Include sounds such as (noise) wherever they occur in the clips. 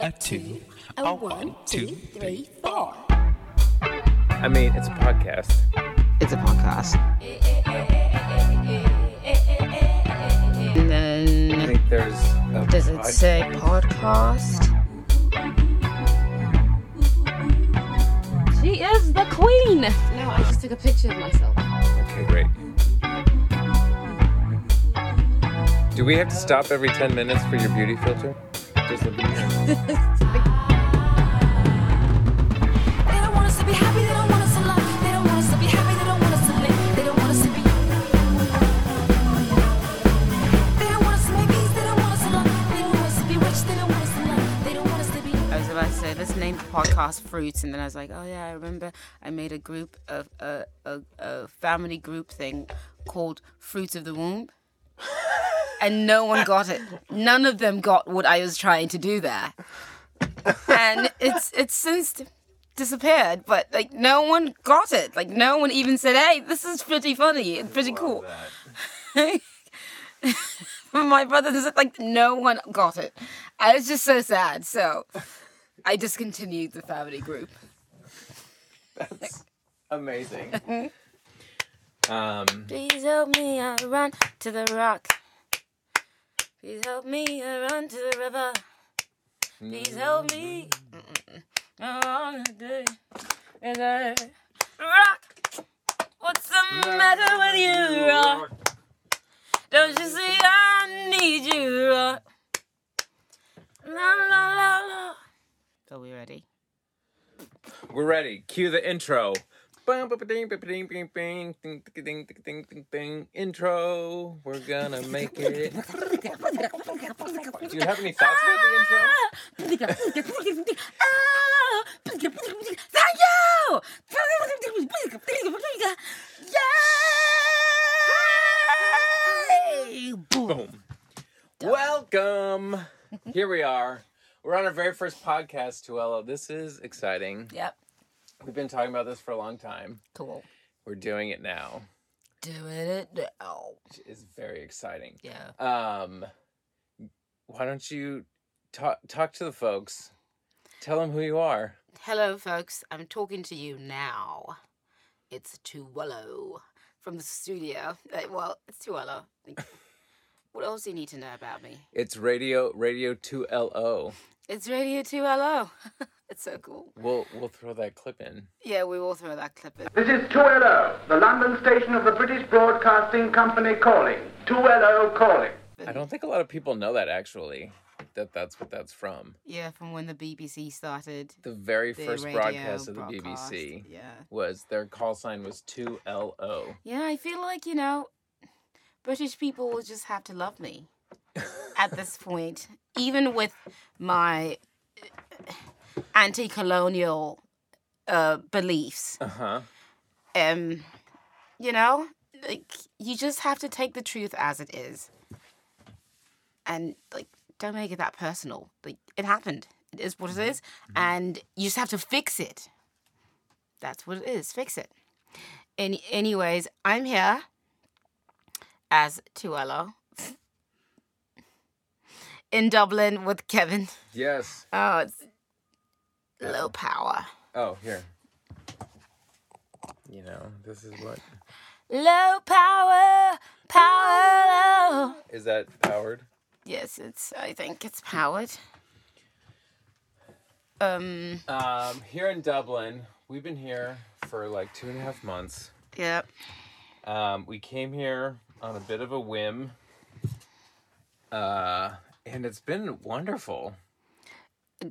a two, a one, two, three, four. I mean, it's a podcast. It's a podcast. And then I think there's. A does it pod- say podcast? She is the queen. No, I just took a picture of myself. Okay, great. Do we have to stop every 10 minutes for your beauty filter? Just looking here. They don't want us to be happy, they don't want us to love. They don't want us to be happy, they don't want us to live. They don't want us to be. They don't want us to make peace, they don't want us to love. They don't want us to be rich, they don't want us to love. They don't want us to be. I was about to say let's name the podcast Fruits, and then I was like, oh yeah, I remember I made a group of a a, a family group thing called Fruits of the Womb, and no one got it. None of them got what I was trying to do there, and it's it's since disappeared. But like no one got it. Like no one even said, hey, this is pretty funny. It's pretty cool. (laughs) my brother brothers like no one got it. I was just so sad. So I discontinued the family group. That's amazing. (laughs) um, Please help me, I run to the rock. Please help me, run to the river. Please help me. I run to the river. Rock. What's the matter with you, rock? Don't you see I need you, rock? La la la la. Are we ready? we're ready. Cue the intro. Intro. We're gonna make it. Do you have any thoughts about the intro? Thank you! Yay! Boom. Boom. Welcome. Here we are. We're on our very first podcast, Tuella. This is exciting. Yep. We've been talking about this for a long time. Cool. We're doing it now. Doing it now. Which is very exciting. Yeah. Um, why don't you talk talk to the folks? Tell them who you are. Hello, folks. I'm talking to you now. It's Tuello from the studio. Uh, well, it's Tuello. (laughs) what else do you need to know about me? It's Radio Radio Two L O. It's Radio 2LO. (laughs) it's so cool. We'll we'll throw that clip in. Yeah, we will throw that clip in. This is 2LO, the London station of the British Broadcasting Company calling. 2LO calling. I don't think a lot of people know that actually. That that's what that's from. Yeah, from when the BBC started. The very The first radio broadcast of the broadcast, BBC Yeah. was their call sign was two L O. Yeah, I feel like, you know, British people will just have to love me (laughs) at this point. Even with my anti colonial uh, beliefs. Uh huh. Um, you know, like, you just have to take the truth as it is. And, like, don't make it that personal. Like, it happened. It is what it is. And you just have to fix it. That's what it is. Fix it. Any, anyways, I'm here as Tuella (laughs) in Dublin with Kevin. Yes. Oh, it's low power. Oh, here. You know, this is what Low power, power low. is that powered? Yes, it's. I think it's powered. Um. Um, here in Dublin, we've been here for like two and a half months. Yep. Um, we came here on a bit of a whim. Uh, and it's been wonderful.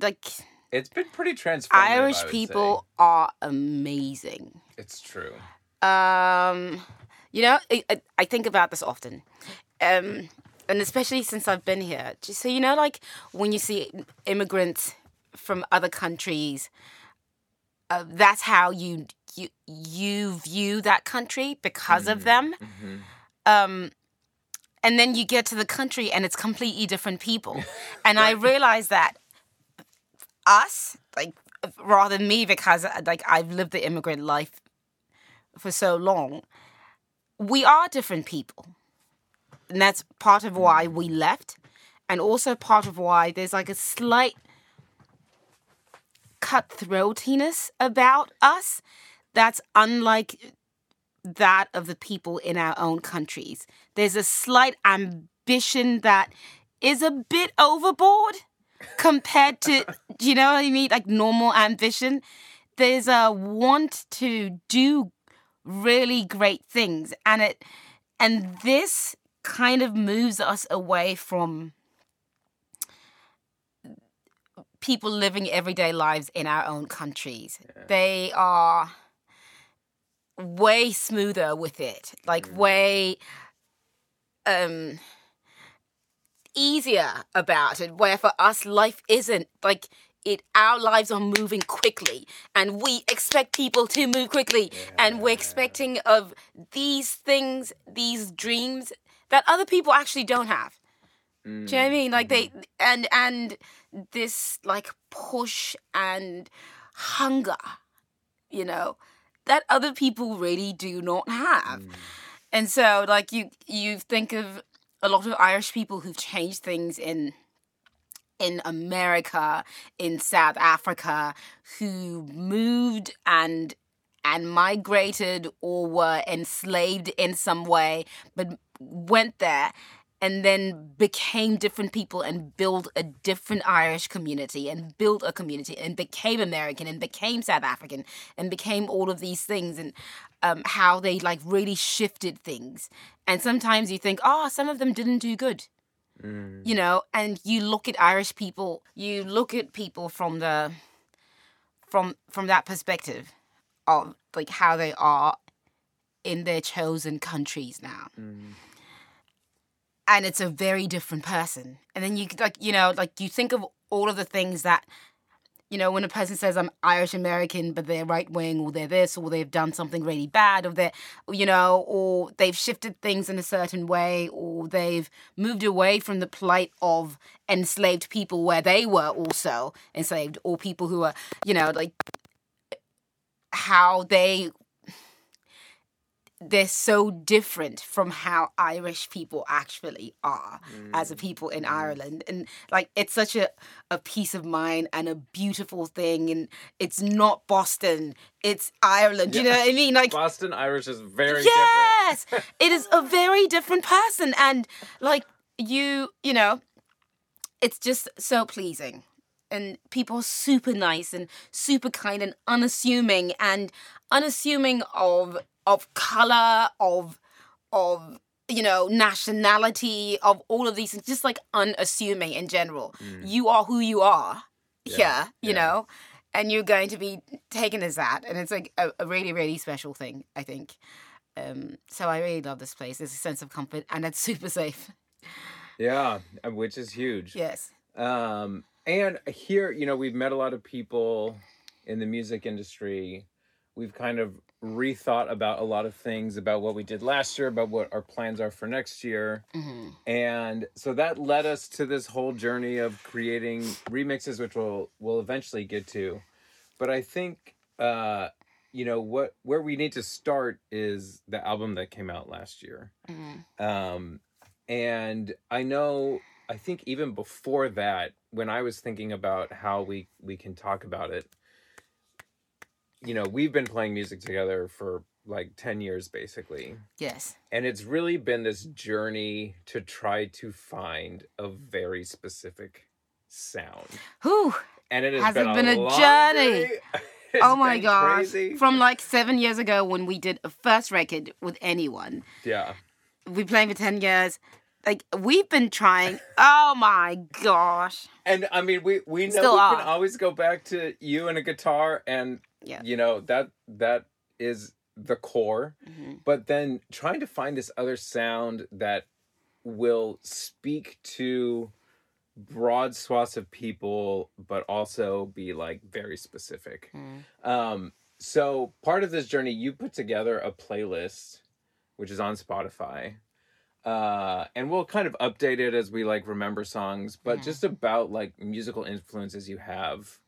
Like It's been pretty transformative. Irish people are amazing. It's true. Um. You know, I, I, think about this often. Um. And especially since I've been here, so you know, like when you see immigrants from other countries, uh, that's how you you you view that country because of them. Um, and then you get to the country and it's completely different people. (laughs) And I realized that us, like rather than me, because uh, like I've lived the immigrant life for so long, we are different people. And that's part of why mm. we left. And also part of why there's like a slight cutthroatiness about us that's unlike that of the people in our own countries. There's a slight ambition that is a bit overboard compared to, do you know what I mean? Like normal ambition. There's a want to do really great things, and it, and this kind of moves us away from people living everyday lives in our own countries. They are way smoother with it, like way um easier about it. Where for us, life isn't like it. Our lives are moving quickly, and we expect people to move quickly, and we're expecting of these things, these dreams that other people actually don't have. Do you know what I mean? Like they mm-hmm. and and this like push and hunger, you know, that other people really do not have. Mm. And so like you you think of a lot of Irish people who've changed things in in America, in South Africa, who moved and and migrated or were enslaved in some way, but went there and then became different people and built a different Irish community and built a community and became American and became South African and became all of these things and um, how they like really shifted things. And sometimes you think, oh, some of them didn't do good. Mm. You know and you look at irish people you look at people from the from from that perspective of like how they are in their chosen countries now mm. And it's a very different person. And then you like you know like you think of all of the things that you know when a person says i'm irish american but they're right wing or they're this or they've done something really bad or they're you know or they've shifted things in a certain way or they've moved away from the plight of enslaved people where they were also enslaved or people who are you know like how they they're so different from how Irish people actually are as a mm. people in mm. Ireland. And like it's such a, a peace of mind and a beautiful thing. And it's not Boston, it's Ireland. You know what I mean? Like Boston Irish is very yes (laughs) it is a very different person and like you you know it's just so pleasing and people are super nice and super kind and unassuming and unassuming of of color of of you know nationality of all of these things just like unassuming in general you are who you are here you yeah. know and you're going to be taken as that and it's like a, a really really special thing i think um, so I really love this place. There's a sense of comfort, and it's (laughs) super safe. Yeah, uh, which is huge. Yes. Um, and here, you know, we've met a lot of people in the music industry. We've kind of rethought about a lot of things about what we did last year, about what our plans are for next year. And so that led us to this whole journey of creating remixes, which we'll we'll eventually get to. But I think uh, you know what where we need to start is the album that came out last year. Um, and I know I think even before that, when I was thinking about how we we can talk about it, you know, we've been playing music together for like 10 years basically. Yes. And it's really been this journey to try to find a very specific sound. Whew. And it has, Has been, it been a long journey? (laughs) Oh my gosh. crazy. From like seven years ago when we did a first record with anyone. yeah. We played for 10 years. Like, we've been trying. Oh my gosh. And I mean, we we know Still we can always go back to you and a guitar, and Yeah. you know that that is the core. Mm-hmm. But then trying to find this other sound that will speak to broad swaths of people, but also be like very specific. Mm. Um, so part of this journey, you put together a playlist, which is on Spotify. Uh, and we'll kind of update it as we like remember songs, but just about like musical influences you have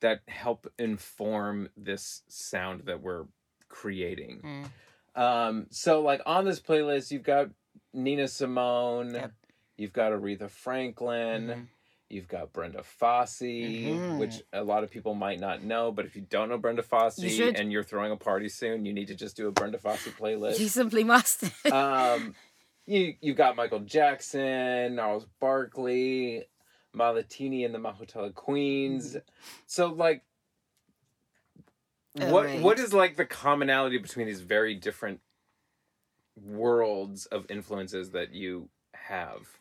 that help inform this sound that we're creating. Um, so like on this playlist, you've got Nina Simone, Yep. you've got Aretha Franklin, You've got Brenda Fassie, Mm-hmm. which a lot of people might not know, but if you don't know Brenda Fassie You and you're throwing a party soon, you need to just do a Brenda Fassie playlist. You simply must. (laughs) um, you you've got Michael Jackson, Gnarls Barkley, Mahlathini and the Mahotella Queens. Mm-hmm. So like, oh, what Alright. what is like the commonality between these very different worlds of influences that you have?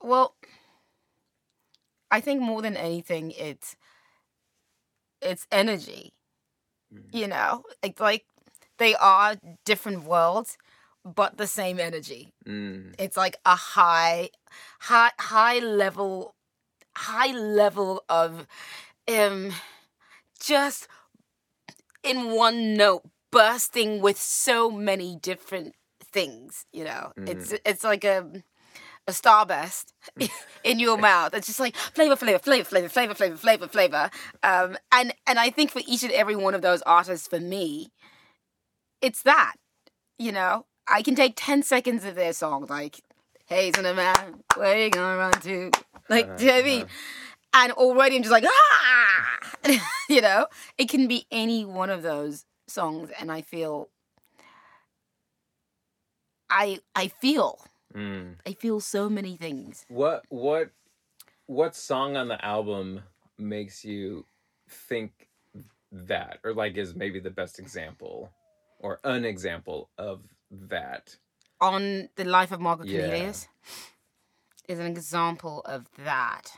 Well, I think more than anything, it's it's energy. Mm-hmm. You know, it's like they are different worlds, but the same energy. Mm. It's like a high, high, high level, high level of, um, just in one note, bursting with so many different things. You know, it's it's like a a starburst (laughs) in your mouth. It's just like flavor, flavor, flavor, flavor, flavor, flavor, flavor, flavor. Um, and and I think for each and every one of those artists, for me, it's that. You know, I can take ten seconds of their song, like "Hey, son of man, where you gonna run to?" Like, do you know what I mean? And already I'm just like, ah, (laughs) you know, it can be any one of those songs, and I feel, I I feel. Mm. I feel so many things. What what what song on the album makes you think that, or like is maybe the best example, or an example of that? On the life of Margaret Yeah. Cornelius is an example of that.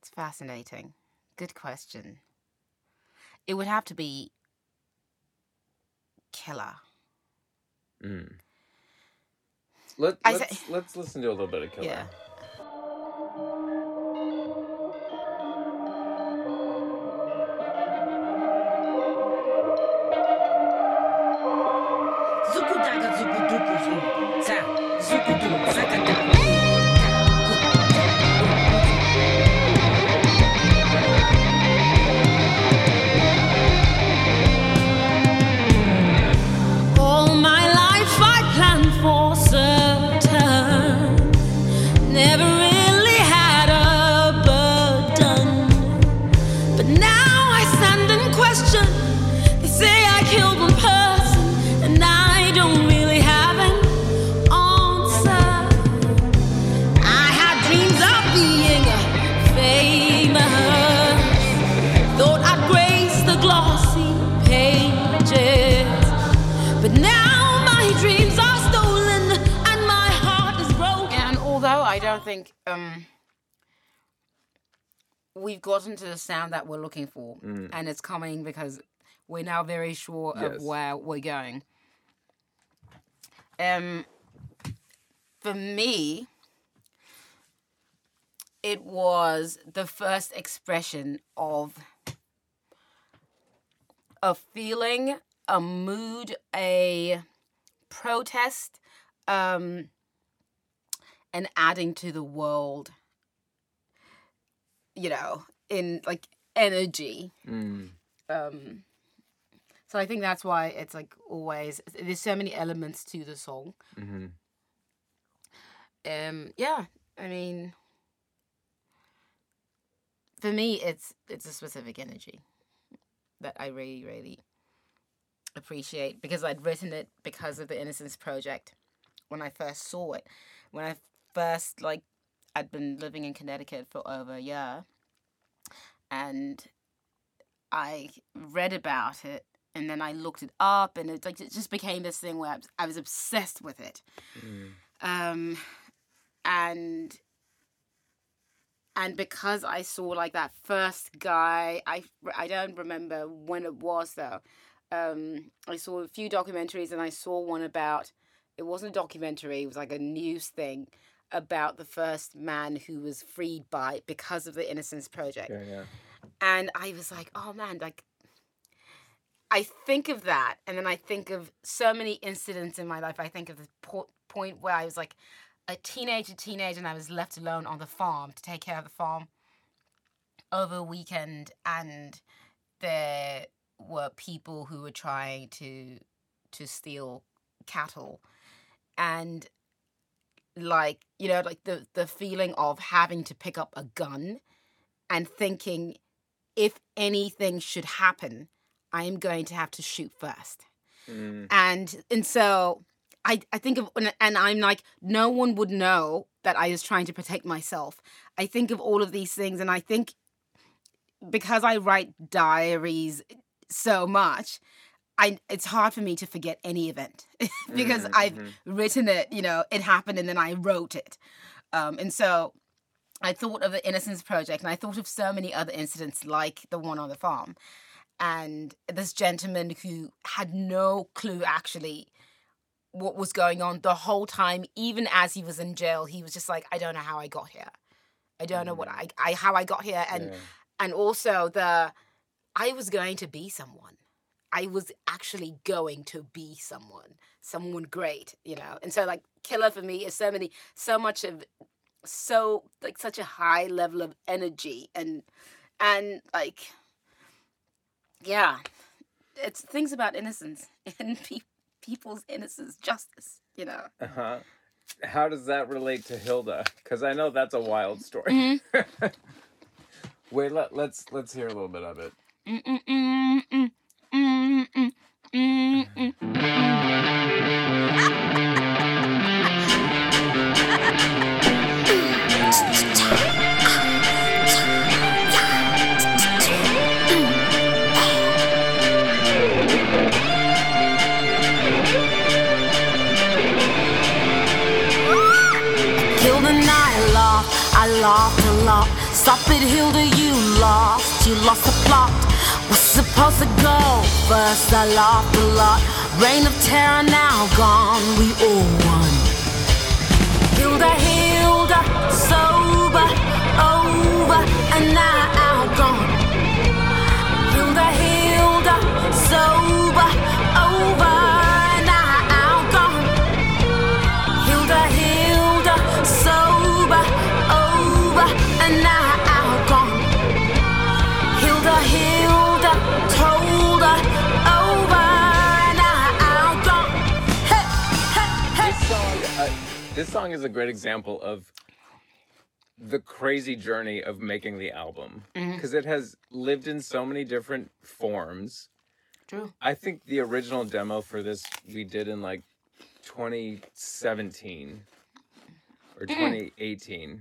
It's fascinating. Good question. It would have to be Killer. Mm. Let, I let's say- let's listen to a little bit of Killer. Yeah. Gotten to the sound that we're looking for, and it's coming because we're now very sure Yes. of where we're going. Um, for me, it was the first expression of a feeling, a mood, a protest, um, and adding to the world, you know, in like energy. Mm. Um, so I think that's why it's like always there's so many elements to the song. hmm Um, yeah, I mean, for me, it's it's a specific energy that I really, really appreciate because I'd written it because of the Innocence Project when I first saw it. When I first like, I'd been living in Connecticut for over a year, and I read about it. And then I looked it up, and it like it just became this thing where I was, obsessed with it. Um, and and because I saw like that first guy, I I don't remember when it was though. Um, I saw a few documentaries, and I saw one about. It wasn't a documentary; it was like a news thing about the first man who was freed by because of the Innocence Project Yeah, yeah. and I was like, oh man, like I think of that, and then I think of so many incidents in my life. I think of the po- point where I was like a teenager, teenager, and I was left alone on the farm to take care of the farm over a weekend, and there were people who were trying to to steal cattle, and like you know like the the feeling of having to pick up a gun and thinking if anything should happen i am going to have to shoot first Mm. and and so I, I think of and I'm like no one would know that I was trying to protect myself. I think of all of these things and I think because I write diaries so much, I it's hard for me to forget any event (laughs) because Mhm, I've mhm. written it, you know, it happened and then I wrote it. Um, and so I thought of the Innocence Project and I thought of so many other incidents like the one on the farm. And this gentleman who had no clue actually what was going on the whole time, even as he was in jail, he was just like, I don't know how I got here. I don't know what I, I how I got here. And Yeah. and also the I was going to be someone. I was actually going to be someone, someone great, you know. And so like killer for me is so many so much of so like such a high level of energy and and like yeah. It's things about innocence (laughs) and pe- people's innocence, justice, you know. Uh-huh. How does that relate to Hilda? Because I know that's a wild story. Mm-hmm. (laughs) Wait, let, let's let's hear a little bit of it. Hilda a lot. Stop it, Hilda, you lost, you lost the plot. Supposed to go first, I laughed a lot. Reign of terror now gone, we all won. Hilda, Hilda, sober, over, and now gone. Hilda, Hilda, sober, over, uh, this song is a great example of the crazy journey of making the album Mm-hmm. because it has lived in so many different forms. True. I think the original demo for this we did in like 2017 or Mm. 2018.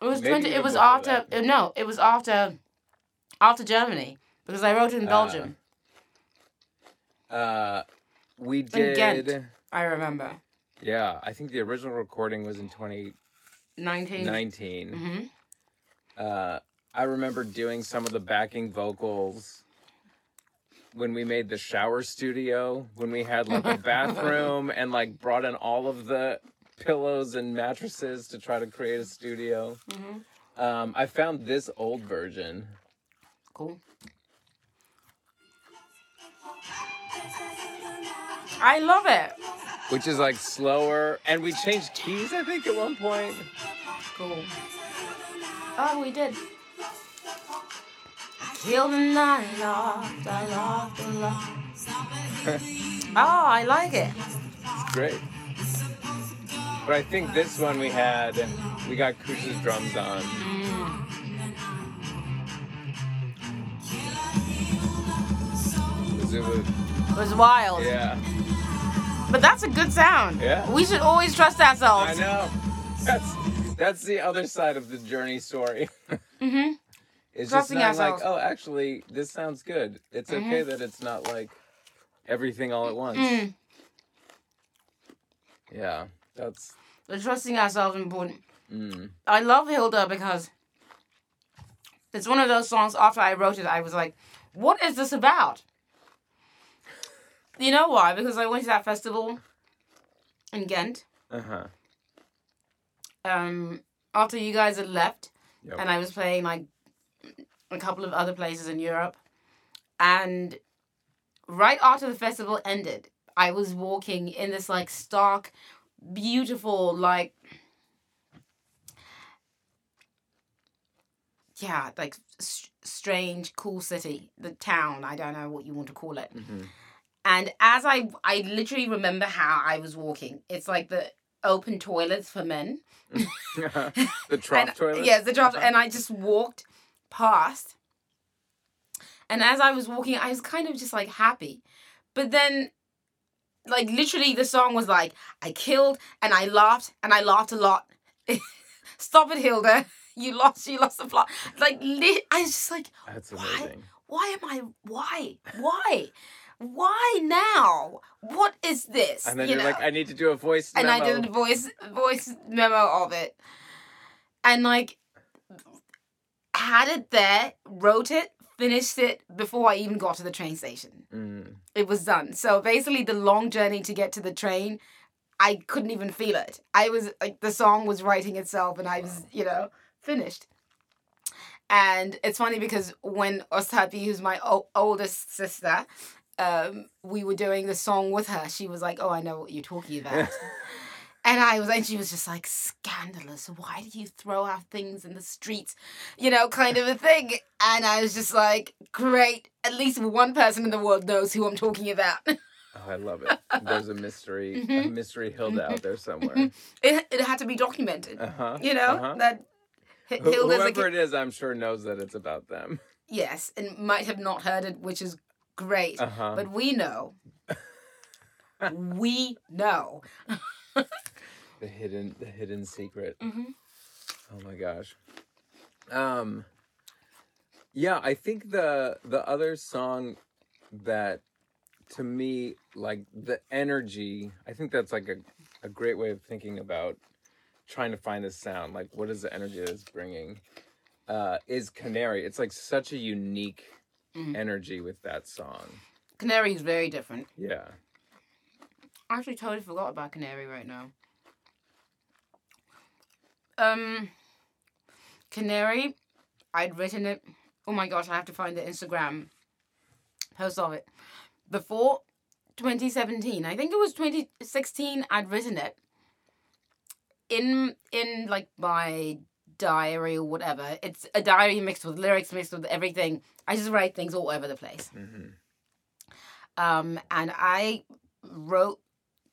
It was twenty. It was before after. that. uh, No, it was after. After Germany, because I wrote it in Belgium. Uh, we in did. Ghent, I remember. Yeah, I think the original recording was in 2019. 19 Mhm. Uh, I remember doing some of the backing vocals when we made the shower studio, when we had like a bathroom (laughs) and like brought in all of the pillows and mattresses to try to create a studio. Um, I found this old version. Cool. I love it. Which is like slower, and we changed keys, I think, at one point. Cool. Oh, we did. I Killed and I loved, I loved, loved. oh, I like it. It's great. But I think this one we had, we got Kush's drums on. Mm. Zulu. It was wild. Yeah, But that's a good sound. Yeah. We should always trust ourselves. I know. That's that's the other side of the journey story. (laughs) Mm-hmm. It's Trusting just not like, ourselves. Mm-hmm. oh, actually, this sounds good. It's okay that it's not like everything all at once. Mm. Yeah, that's. The trusting ourselves is important. Mm. I love Hilda because it's one of those songs after I wrote it, I was like, what is this about? You know why? Because I went to that festival in Ghent Uh huh. um, after you guys had left, Yep. and I was playing like a couple of other places in Europe. And right after the festival ended, I was walking in this like stark, beautiful, like yeah, like s- strange, cool city, the town. I don't know what you want to call it. Mhm. And as I, I literally remember how I was walking. It's like the open toilets for men. (laughs) (laughs) the and, toilet. Yes, the drop. Uh-huh. And I just walked past. And as I was walking, I was kind of just like happy. But then, like, literally, the song was like, I killed and I laughed and I laughed a lot. (laughs) Stop it, Hilda. You lost, you lost the plot. Like, li- I was just like, That's why? amazing. Why am I? Why? Why? Why now? What is this? And then You you're know? like, I need to do a voice and I did a voice voice memo of it, and like had it there, wrote it, finished it before I even got to the train station. Mm. It was done. So basically, the long journey to get to the train, I couldn't even feel it. I was like the song was writing itself, and I was you know finished. And it's funny because when Ostapi, who's my o- oldest sister, um, we were doing the song with her, she was like, "Oh, I know what you're talking about." (laughs) And I was, and she was just like, scandalous. Why do you throw out things in the streets? You know, kind of a thing. And I was just like, great. At least one person in the world knows who I'm talking about. (laughs) Oh, I love it. There's a mystery, a Mm-hmm. mystery Hilda out there somewhere. it had to be documented. Uh-huh. You know, uh-huh. that H- Hilda's a Whoever ki- it is, I'm sure knows that it's about them. Yes, and might have not heard it, which is great. Uh-huh. But we know. (laughs) we know. The hidden, the hidden secret. Mm-hmm. Oh my gosh. Um. Yeah, I think the the other song that to me like the energy. I think that's like a a great way of thinking about trying to find the sound. Like, what is the energy that it's bringing? Uh, is Canary. It's like such a unique Mm-hmm. energy with that song. Canary is very different. Yeah. I actually totally forgot about Canary right now. Um, Canary, I'd written it. Oh my gosh, I have to find the Instagram post of it. Before 2017, I think it was 2016. I'd written it in in like my diary or whatever. It's a diary mixed with lyrics, mixed with everything. I just write things all over the place. Um, and I wrote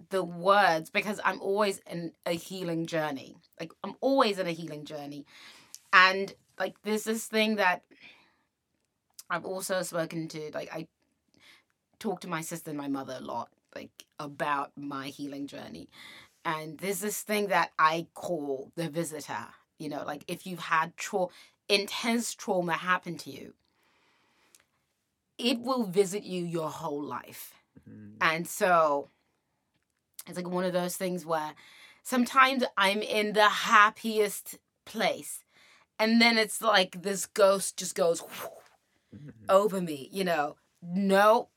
the words because I'm always in a healing journey. Like I'm always in a healing journey. And like there's this thing that I've also spoken to like I talk to my sister and my mother a lot like about my healing journey. And there's this thing that I call the visitor. You know, like if you've had tra- intense trauma happen to you, it will visit you your whole life. Mm-hmm. And so it's like one of those things where sometimes I'm in the happiest place. And then it's like this ghost just goes mm-hmm. over me, you know. No,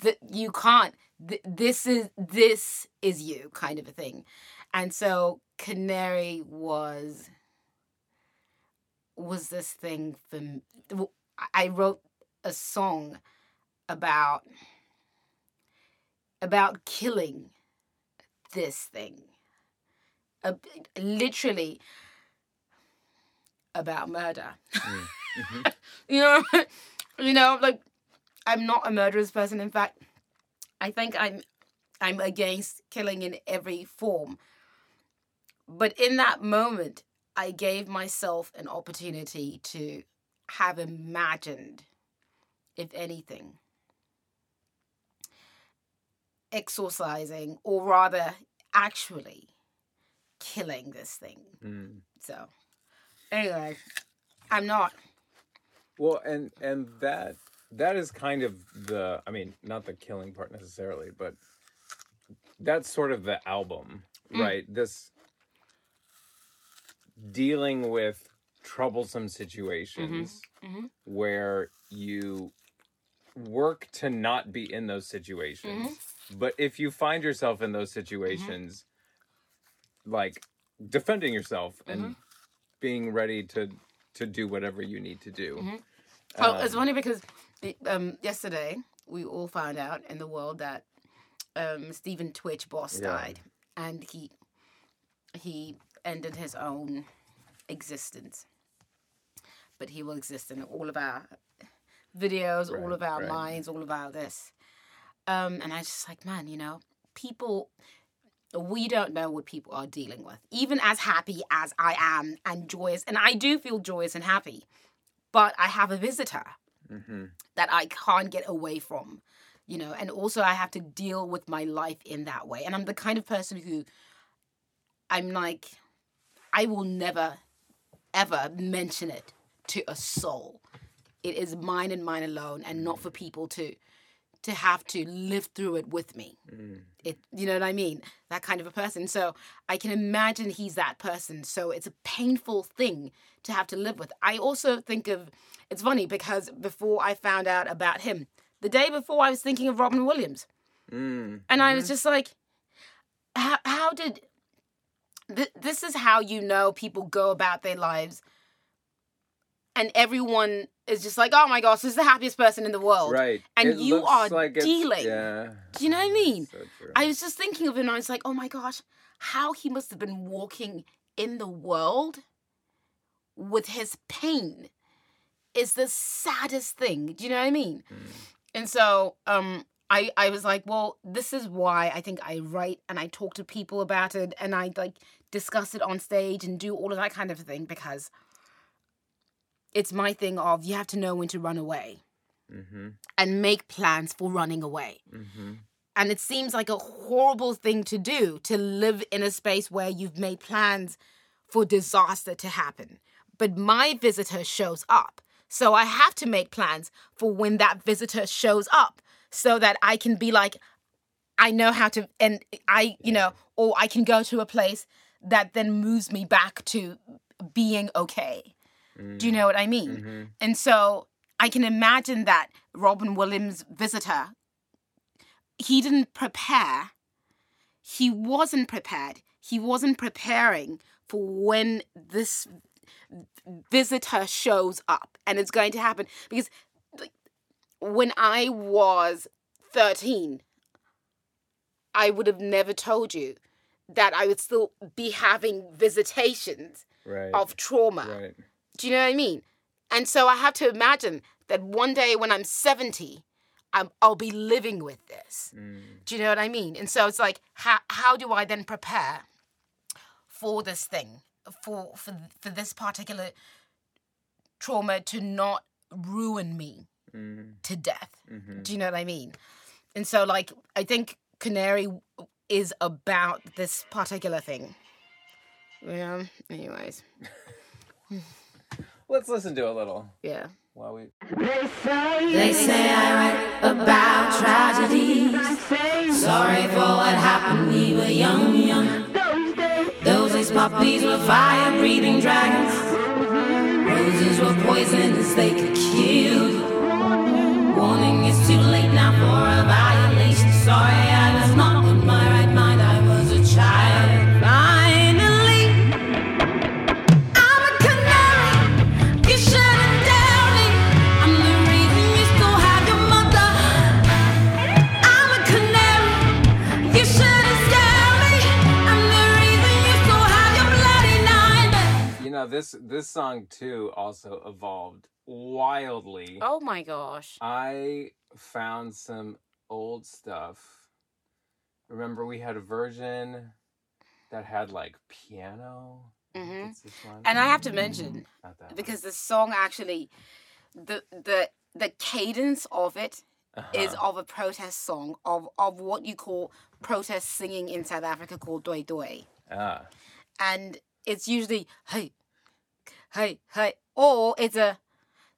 th- you can't. Th- this is this is you kind of a thing. And so Canary was was this thing for me. I wrote a song about about killing this thing. A, literally about murder. Mm, mm-hmm. (laughs) you know, (laughs) you know, like I'm not a murderous person. In fact, I think I'm I'm against killing in every form. But in that moment, I gave myself an opportunity to have imagined, if anything, exorcising, or rather, actually killing this thing. Mm. So, anyway, I'm not. Well, and and that that is kind of the I mean, not the killing part necessarily, but that's sort of the album, right? This dealing with troublesome situations mm-hmm. Mm-hmm. where you work to not be in those situations. Mm-hmm. But if you find yourself in those situations like defending yourself and being ready to to do whatever you need to do. Um, oh, it's funny because um, yesterday we all found out in the world that um, Stephen Twitch Boss Yeah. died, and he he ended his own existence. But he will exist in all of our videos, all of our right. minds, all of our this. Um, and I just like, man, you know, people. we don't know what people are dealing with. Even as happy as I am and joyous, and I do feel joyous and happy, but I have a visitor that I can't get away from, you know, and also I have to deal with my life in that way. And I'm the kind of person who I'm like, I will never, ever mention it to a soul. It is mine and mine alone, and not for people to to have to live through it with me. It, you know what I mean? That kind of a person. So I can imagine he's that person. So it's a painful thing to have to live with. I also think of it's funny because before I found out about him, the day before I was thinking of Robin Williams, Mm. and I was just like, how, how did th- this is how you know people go about their lives. And everyone is just like oh my gosh this is the happiest person in the world. Right. and It you are like dealing. Yeah. do you know what i mean? So i was just thinking of it and i was like oh my gosh how he must have been walking in the world with his pain is the saddest thing. Do you know what i mean? And so um I, I was like, well, this is why I think I write and I talk to people about it and I like discuss it on stage and do all of that kind of thing because it's my thing of you have to know when to run away Mhm. and make plans for running away. Mhm. And it seems like a horrible thing to do to live in a space where you've made plans for disaster to happen. But my visitor shows up. So I have to make plans for when that visitor shows up so that I can be like, I know how to, and I, you know, or I can go to a place that then moves me back to being okay. Do you mm. know what I mean? Mm-hmm. And so I can imagine that Robin Williams' visitor, he didn't prepare. He wasn't prepared. He wasn't preparing for when this visitor shows up and it's going to happen. Because when I was 13, I would have never told you that I would still be having visitations Right. of trauma. Right. Do you know what I mean? And so I have to imagine that one day when I'm 70, I'm, I'll be living with this. Mm. Do you know what I mean? And so it's like, how, how do I then prepare for this thing, for, for, for this particular trauma to not ruin me Mm-hmm. to death? Mm-hmm. Do you know what I mean? And so, like, I think Canary is about this particular thing. Yeah, anyways, (laughs) Let's listen to a little yeah. while we. They say I write about tragedies. Sorry for what happened, we were young, young. Those days puppies were fire breathing dragons. Roses were poisonous, they could kill you. Warning, it's too late now for a violation. Sorry, I was not in my right mind, I was a child. Finally, I'm a canary. You shouldn't doubt me. I'm the reason you still have your mother. I'm a canary. You shouldn't scare me. I'm the reason you still have your bloody nine. You know this this song too also evolved wildly. Oh my gosh. I found some old stuff. Remember, we had a version that had like piano. Mhm. One. And I have to mention (laughs) Not that one. because the song actually, the the the cadence of it is Uh-huh. of a protest song of of what you call protest singing in South Africa called toyi-toyi, ah, and it's usually hey, hey, hey, or it's a.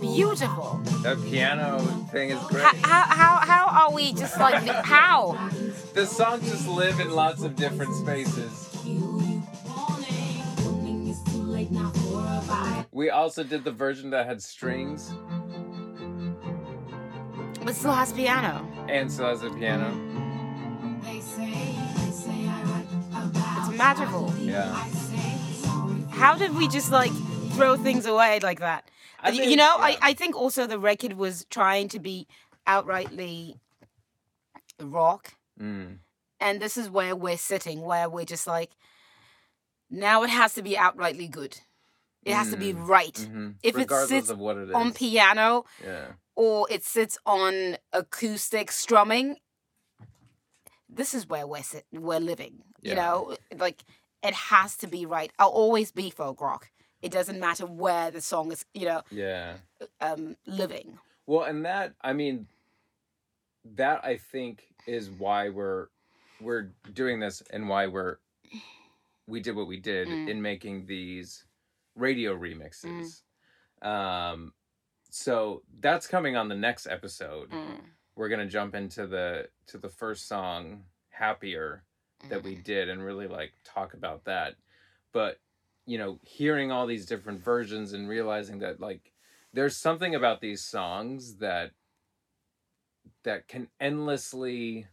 beautiful. The piano thing is great. How, how how how are we just like how? The songs just live in lots of different spaces. We also did the version that had strings But still has piano. and still has a piano. It's magical. Yeah. How did we just like throw things away like that? I you know, yeah. I, I think also the record was trying to be outrightly rock. Mm. And this is where we're sitting, where we're just like, now it has to be outrightly good. It has to be right. Mhm. If it sits of what it is. on piano yeah. or it sits on acoustic strumming, this is where we're sit- we're living. You know, like it has to be right. I'll always be folk rock. It doesn't matter where the song is, you know, Yeah. um, living. Well, and that I mean, that I think is why we're we're doing this and why we're we did what we did Mm. in making these radio remixes. Um, so that's coming on the next episode. Mm. We're gonna jump into the to the first song, "Happier," that we did, and really like talk about that. But you know, hearing all these different versions and realizing that like there's something about these songs that that can endlessly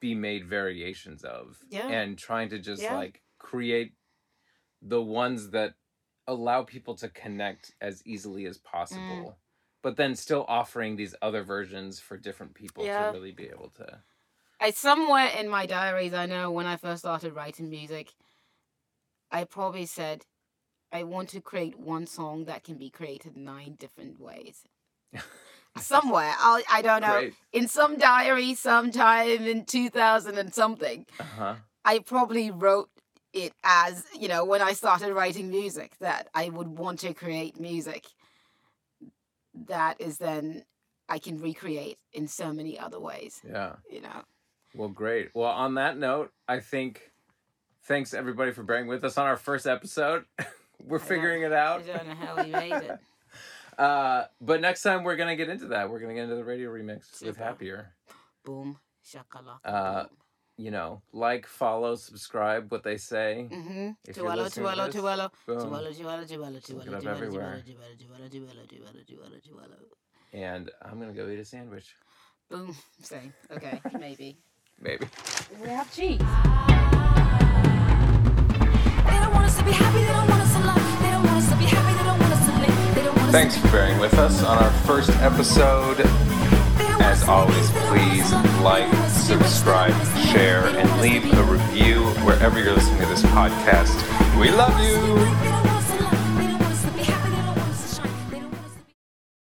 be made variations of Yeah. and trying to just Yeah. like create the ones that allow people to connect as easily as possible Mm. but then still offering these other versions for different people Yeah. to really be able to I somewhere in my diaries, I know when I first started writing music, I probably said, I want to create one song that can be created nine different ways. (laughs) somewhere, I I don't know, Great. in some diary, sometime in two thousand and something, uh-huh I probably wrote it as you know when I started writing music that I would want to create music that is then I can recreate in so many other ways. yeah You know. Well, great. Well, on that note, I think thanks everybody for bearing with us on our first episode. (laughs) we're figuring it out. I don't know how we made it. (laughs) Uh, but next time we're gonna get into that. We're gonna get into the radio remix with Happier. Boom, shakalaka. Uh, You know, like, follow, subscribe. What they say. mm-hmm. if you're to this, boom. And I'm gonna go eat a sandwich. Boom. Same. Okay, maybe. (laughs) Maybe. We have cheese. Thanks for bearing with us on our first episode. As always, please like, subscribe, share, and leave a review wherever you're listening to this podcast. We love you. They don't want